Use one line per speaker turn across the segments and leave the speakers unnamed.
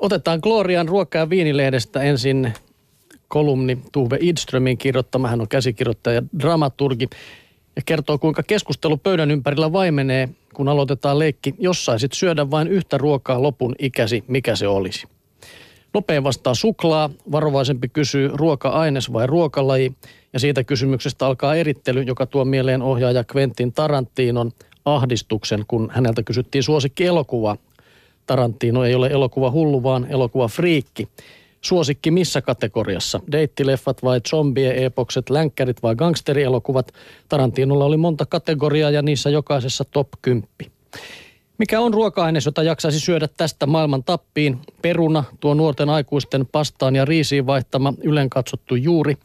Otetaan Glorian ruoka- ja viinilehdestä ensin kolumni Tuve Idströmin kirjoittama. Hän on käsikirjoittaja ja dramaturgi ja kertoo, kuinka keskustelu pöydän ympärillä vaimenee, kun aloitetaan leikki. Jos saisit syödä vain yhtä ruokaa lopun ikäsi, mikä se olisi? Nopein vastaa suklaa, varovaisempi kysyy ruoka-aines vai ruokalaji, ja siitä kysymyksestä alkaa erittely, joka tuo mieleen ohjaaja Quentin Tarantinon ahdistuksen, kun häneltä kysyttiin suosikki elokuva. Tarantino ei ole elokuva hullu, vaan elokuva friikki. Suosikki missä kategoriassa? Deittileffat vai zombie-epokset, länkkärit vai gangsterielokuvat? Tarantinolla oli monta kategoriaa ja niissä jokaisessa top 10. Mikä on ruoka-aines, jota jaksaisi syödä tästä maailman tappiin? Peruna, tuo nuorten aikuisten pastaan ja riisiin vaihtama ylen katsottu juuri.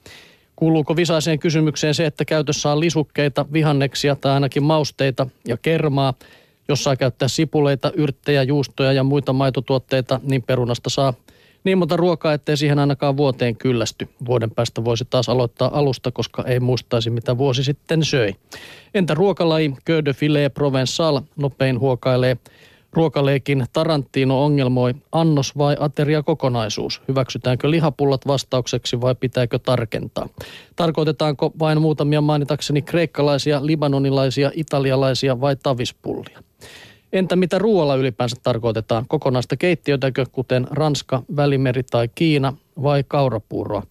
Kuuluuko visaiseen kysymykseen se, että käytössä on lisukkeita, vihanneksia tai ainakin mausteita ja kermaa? Jos saa käyttää sipuleita, yrttejä, juustoja ja muita maitotuotteita, niin perunasta saa niin monta ruokaa, ettei siihen ainakaan vuoteen kyllästy. Vuoden päästä voisi taas aloittaa alusta, koska ei muistaisi, mitä vuosi sitten söi. Entä ruokalaji? Köö de filet provençal nopein huokailee. Ruokaleikin Tarantino ongelmoi, annos vai ateria kokonaisuus? Hyväksytäänkö lihapullat vastaukseksi vai pitääkö tarkentaa? Tarkoitetaanko vain muutamia mainitakseni kreikkalaisia, libanonilaisia, italialaisia vai tavispullia? Entä mitä ruoalla ylipäänsä tarkoitetaan? Kokonaista keittiötäkö, kuten Ranska, Välimeri tai Kiina, vai kaurapuuroa?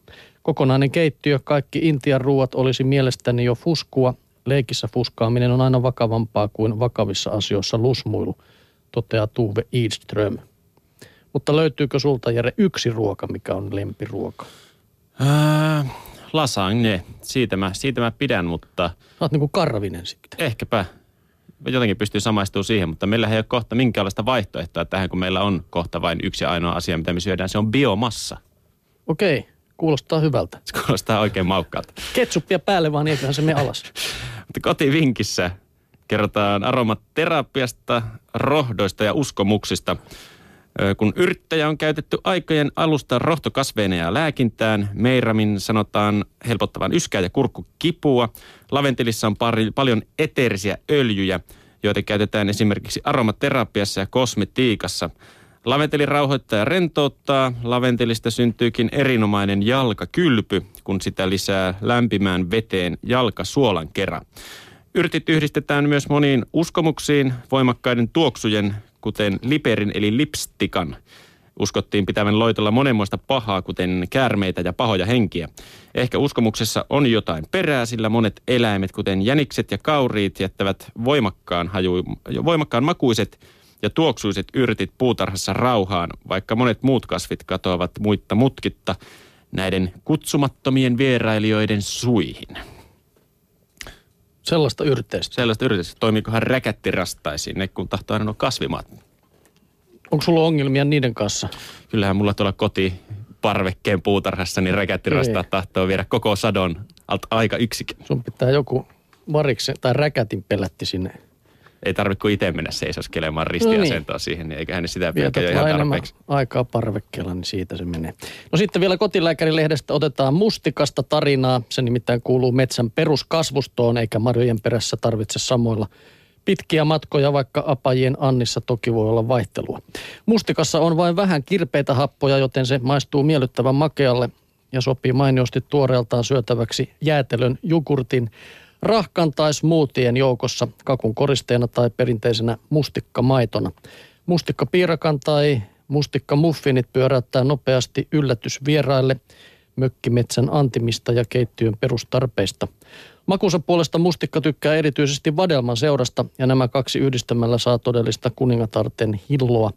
Kokonainen keittiö, kaikki Intian ruuat olisi mielestäni jo fuskua. Leikissä fuskaaminen on aina vakavampaa kuin vakavissa asioissa lusmuilu, toteaa Tuve Eidström. Mutta löytyykö sulta, Jere, yksi ruoka, mikä on lempiruoka?
Äh, lasagne. Siitä mä, siitä mä pidän, mutta...
Olet niin kuin karvinen sitten.
Ehkäpä jotenkin pystyy samaistumaan siihen, mutta meillä ei ole kohta minkäänlaista vaihtoehtoa tähän, kun meillä on kohta vain yksi ainoa asia, mitä me syödään. Se on biomassa.
Okei, kuulostaa hyvältä.
Se kuulostaa oikein maukkaalta.
Ketsuppia päälle vaan, niin eiköhän se mene alas.
mutta kotivinkissä kerrotaan aromaterapiasta, rohdoista ja uskomuksista. Kun yrttejä on käytetty aikojen alusta rohtokasveina ja lääkintään, meiramin sanotaan helpottavan yskää ja kurkkukipua. Laventilissa on pari, paljon eteerisiä öljyjä, joita käytetään esimerkiksi aromaterapiassa ja kosmetiikassa. Laventeli rauhoittaa ja rentouttaa. Laventelista syntyykin erinomainen jalkakylpy, kun sitä lisää lämpimään veteen jalkasuolan kerran. Yrtit yhdistetään myös moniin uskomuksiin voimakkaiden tuoksujen, kuten liperin eli lipstikan. Uskottiin pitävän loitolla monenmoista pahaa, kuten käärmeitä ja pahoja henkiä. Ehkä uskomuksessa on jotain perää, sillä monet eläimet, kuten jänikset ja kauriit, jättävät voimakkaan, haju, voimakkaan makuiset ja tuoksuiset yrtit puutarhassa rauhaan, vaikka monet muut kasvit katoavat muitta mutkitta näiden kutsumattomien vierailijoiden suihin.
Sellaista yrteistä.
Sellaista yrteistä. Toimiikohan räkättirastaisiin, ne kun tahtoo aina kasvimaat.
Onko sulla ongelmia niiden kanssa?
Kyllähän mulla tuolla koti parvekkeen puutarhassa, niin räkättirastaa tahtoo viedä koko sadon alta aika yksikin.
Sun pitää joku variksen tai räkätin pelätti sinne
ei tarvitse kuin itse mennä seisoskelemaan ristiasentoa no niin. siihen, niin eiköhän ne sitä pidä jo ihan tarpeeksi.
aikaa parvekkeella, niin siitä se menee. No sitten vielä kotilääkärilehdestä otetaan mustikasta tarinaa. Se nimittäin kuuluu metsän peruskasvustoon, eikä marjojen perässä tarvitse samoilla pitkiä matkoja, vaikka apajien Annissa toki voi olla vaihtelua. Mustikassa on vain vähän kirpeitä happoja, joten se maistuu miellyttävän makealle ja sopii mainiosti tuoreeltaan syötäväksi jäätelön, jogurtin, rahkan tai smoothien joukossa kakun koristeena tai perinteisenä mustikkamaitona. Mustikkapiirakan tai mustikkamuffinit pyöräyttää nopeasti yllätysvieraille mökkimetsän antimista ja keittiön perustarpeista. Makunsa puolesta mustikka tykkää erityisesti vadelman seurasta ja nämä kaksi yhdistämällä saa todellista kuningatarten hilloa.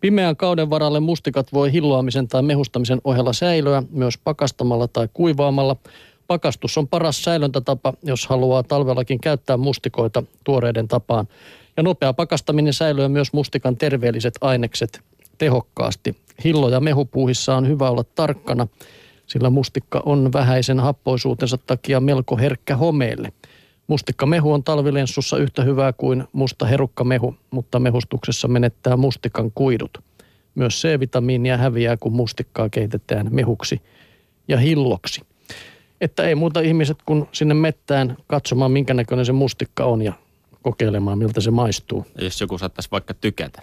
Pimeän kauden varalle mustikat voi hilloamisen tai mehustamisen ohella säilöä myös pakastamalla tai kuivaamalla – Pakastus on paras säilöntätapa, jos haluaa talvellakin käyttää mustikoita tuoreiden tapaan. Ja nopea pakastaminen säilyy myös mustikan terveelliset ainekset tehokkaasti. Hillo- ja mehupuuhissa on hyvä olla tarkkana, sillä mustikka on vähäisen happoisuutensa takia melko herkkä homeelle. Mustikkamehu on talvilenssussa yhtä hyvää kuin musta herukkamehu, mutta mehustuksessa menettää mustikan kuidut. Myös C-vitamiinia häviää, kun mustikkaa keitetään mehuksi ja hilloksi että ei muuta ihmiset kuin sinne mettään katsomaan, minkä näköinen se mustikka on ja kokeilemaan, miltä se maistuu.
Jos joku saattaisi vaikka tykätä.